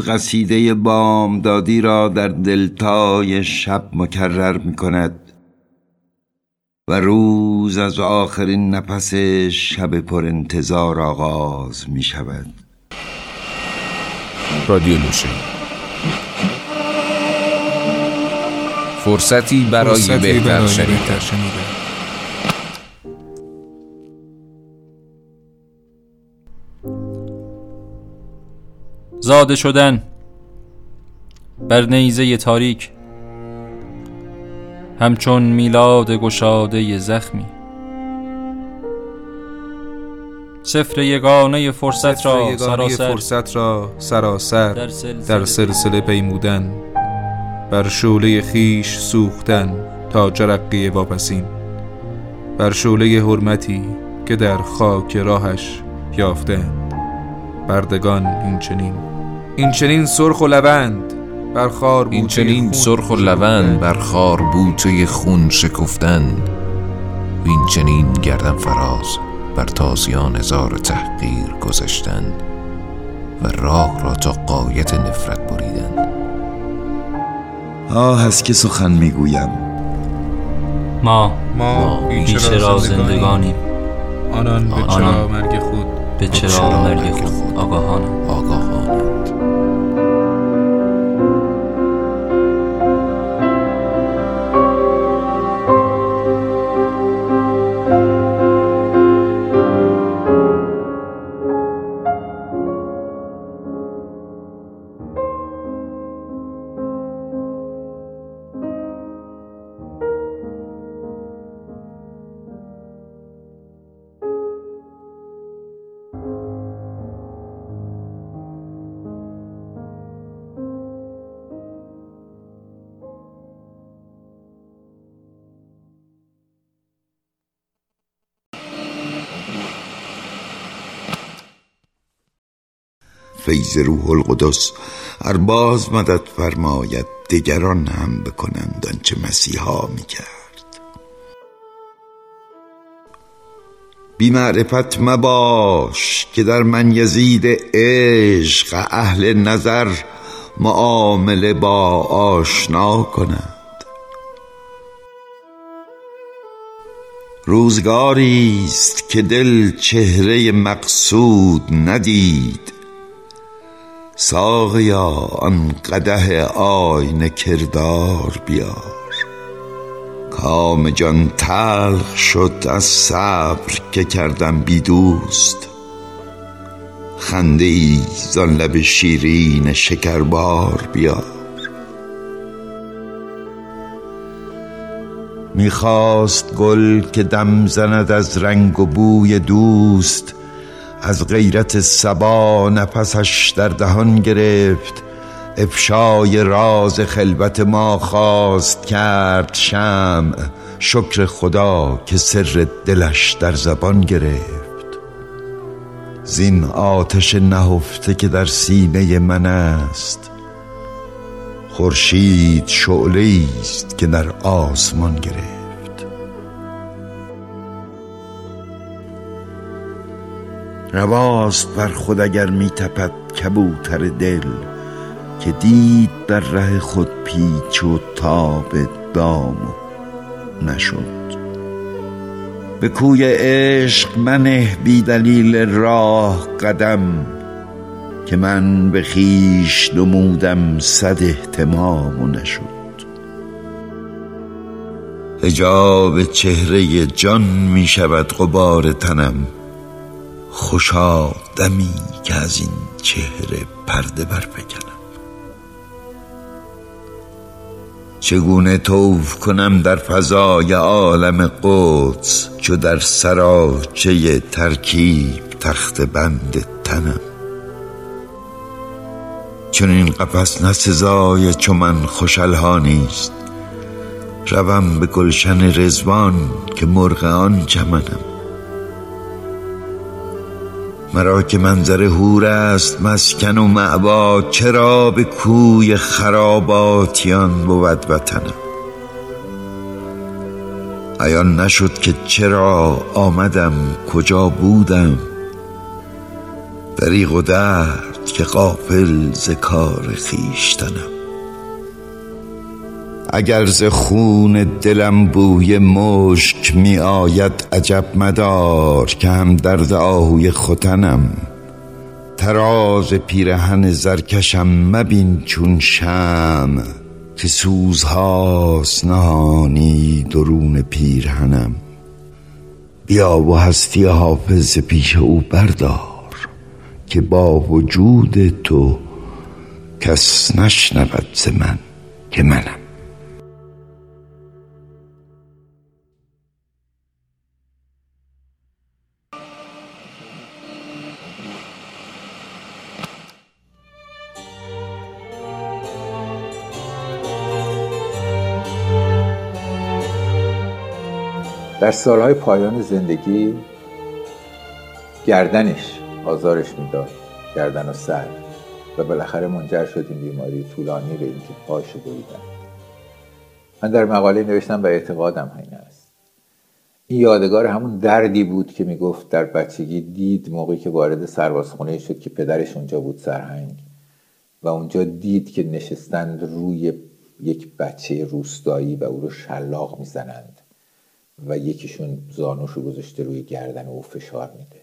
روز قصیده بامدادی را در دلتای شب مکرر می کند و روز از آخرین نفس شب پر انتظار آغاز می شود رادیو فرصتی برای فرصتی بهتر شنیدن. زاده شدن بر نیزه تاریک همچون میلاد گشاده زخمی. سفر یگانه فرصت را سراسر فرصت را سراسر در سلسله پیمودن بر شوله خیش سوختن تا جرقی واپسین. بر شوله حرمتی که در خاک راهش یافته بردگان این چنین. این چنین سرخ و لبند بر خار این چنین سرخ و لبند بر خار بوته خون شکفتن. این چنین گردن فراز بر تازیان هزار تحقیر گذشتن و راه را تا قایت نفرت بریدن. آه هست که سخن می‌گویم. ما ما بیچه را زندگانیم. آنان به چرا مرگ خود. به چرا مرگ خود. آگاهانم. آگاهانم فیض روح القدس ارباز مدد فرماید دگران هم بکنند آنچه مسیحا می‌کرد. بی معرفت مباش که در من یزید عشق اهل نظر معامله با آشنا کنند. روزگاری است که دل چهره مقصود ندید. ساقیا آن قده آینه کردار بیار. کام جان تلخ شد از صبر که کردم بی دوست. خنده ای زان لب شیرین شکربار بیار. می‌خواست گل که دم زند از رنگ و بوی دوست از غیرت سبا نفسش در دهان گرفت. افشای راز خلوت ما خواست کرد شمع. شکر خدا که سر دلش در زبان گرفت. زین آتش نهفته که در سینه من است. خورشید شعله است که در آسمان گرفت. رواست بر خود اگر می تپد کبوتر دل که دید در ره خود پیچ و تاب دام نشد. به کوی عشق منه بی دلیل راه قدم که من به خیش نمودم صد احتمام و نشد. هجاب چهره جان می شود غبار تنم خوشا دمی که از این چهره پرده برپکنم چگونه توف کنم در فضای عالم قدس چو در سراچه ترکیب تخت بند تنم؟ چون این قفس نسزای چو من خوشلها نیست. روم به گلشن رزوان که مرغ آن چمنم. مرا که منظر هور است مسکن و معبا چرا به کوی خراباتیان بود وطنم؟ ایان نشد که چرا آمدم کجا بودم؟ دریغ و درد که قافل ز کار خیشتنم اگر ز خون دلم بوی مشک می آید عجب مدار که هم درد آهوی ختنم. تراز پیرهن زرکشم مبین چون شم که سوزهاست نهانی درون پیرهنم. بیا و هستی حافظ پیش او بردار که با وجود تو کس نشنود ز من که منم. در سالهای پایان زندگی گردنش آزارش می‌داد گردن و سر. و بالاخره منجر شد این بیماری طولانی به اینکه پاشو بریدن. من در مقاله نوشتم و اعتقادم همین است. این یادگار همون دردی بود که می‌گفت در بچگی دید موقعی که وارد سربازخونه شد که پدرش اونجا بود سرهنگ. و اونجا دید که نشستند روی یک بچه روستایی و او رو شلاق می‌زنند. و یکیشون زانوش رو گذاشته روی گردن او فشار میده.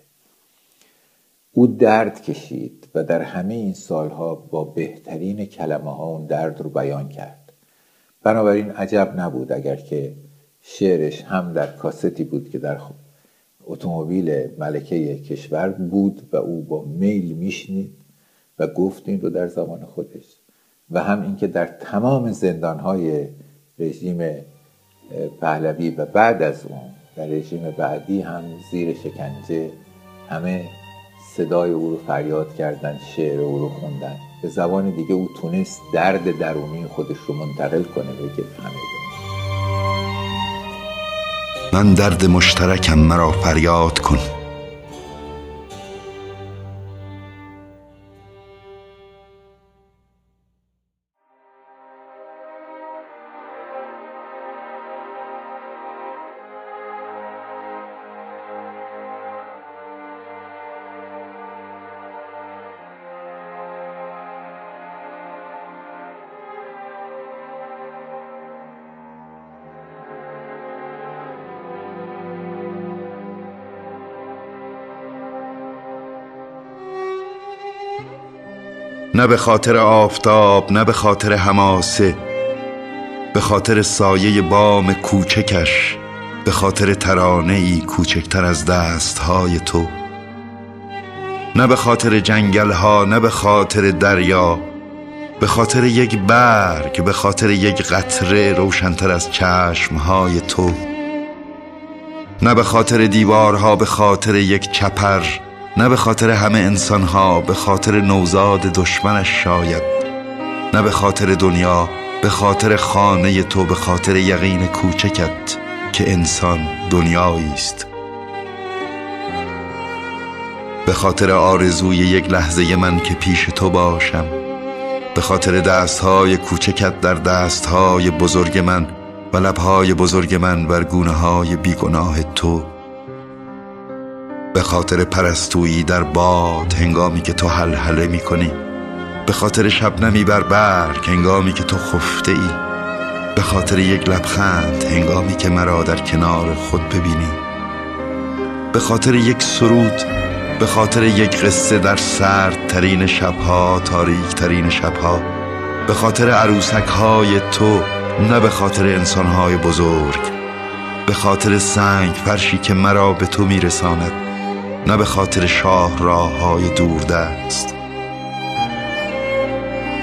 او درد کشید و در همه این سالها با بهترین کلمه ها اون درد رو بیان کرد. بنابراین عجب نبود اگر که شعرش هم در کاستی بود که در اتومبیل ملکه کشور بود و او با میل میشنید و گفت این رو در زمان خودش. و هم اینکه در تمام زندانهای رژیم پهلوی و بعد از اون در رژیم بعدی هم زیر شکنجه همه صدای او رو فریاد کردن شعر او رو خوندن. به زبان دیگه او تونست درد درونی خودش رو منتقل کنه به همه من درد مشترکم مرا فریاد کن. نه به خاطر آفتاب نه به خاطر هماسه به خاطر سایه بام کوچکش به خاطر ترانه ای کوچکتر از دستهای تو نه به خاطر جنگل ها نه به خاطر دریا به خاطر یک برگ به خاطر یک قطره روشنتر از چشمهای تو نه به خاطر دیوارها به خاطر یک چپر نه به خاطر همه انسان ها به خاطر نوزاد دشمنش شاید. نه به خاطر دنیا به خاطر خانه تو به خاطر یقین کوچکت که انسان دنیایی است. به خاطر آرزوی یک لحظه من که پیش تو باشم. به خاطر دستهای کوچکت در دستهای بزرگ من و لبهای بزرگ من بر گونه های بیگناه تو. به خاطر پرستویی در باد هنگامی که تو حل حله می کنی به خاطر شبنمی بر برگ هنگامی که تو خفته ای به خاطر یک لبخند هنگامی که مرا در کنار خود ببینی. به خاطر یک سرود به خاطر یک قصه در سرد ترین شبها تاریک ترین شبها. به خاطر عروسک های تو نه به خاطر انسان های بزرگ. به خاطر سنگ فرشی که مرا به تو میرساند. نه به خاطر شاه راه های دوردست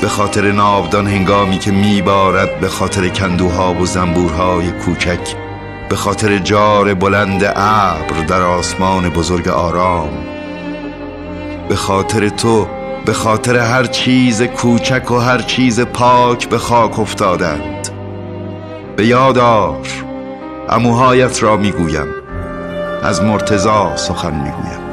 به خاطر ناودان هنگامی که میبارد به خاطر کندوها و زنبورهای کوچک به خاطر جار بلند ابر در آسمان بزرگ آرام به خاطر تو به خاطر هر چیز کوچک و هر چیز پاک به خاک افتادند. به یادار اموهایت را می‌گویم. از مرتزا سخن می‌گویم.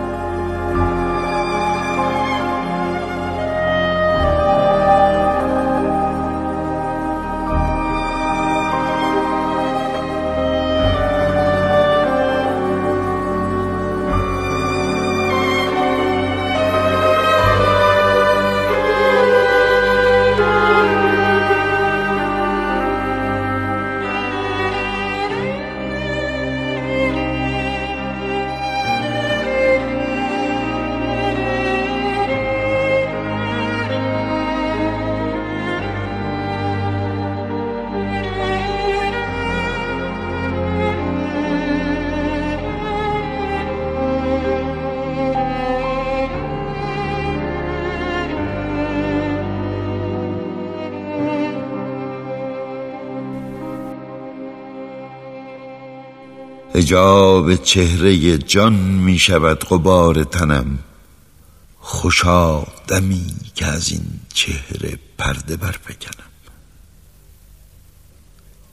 هجاب چهره جان می شود غبار تنم. خوشا دمی که از این چهره پرده برپکنم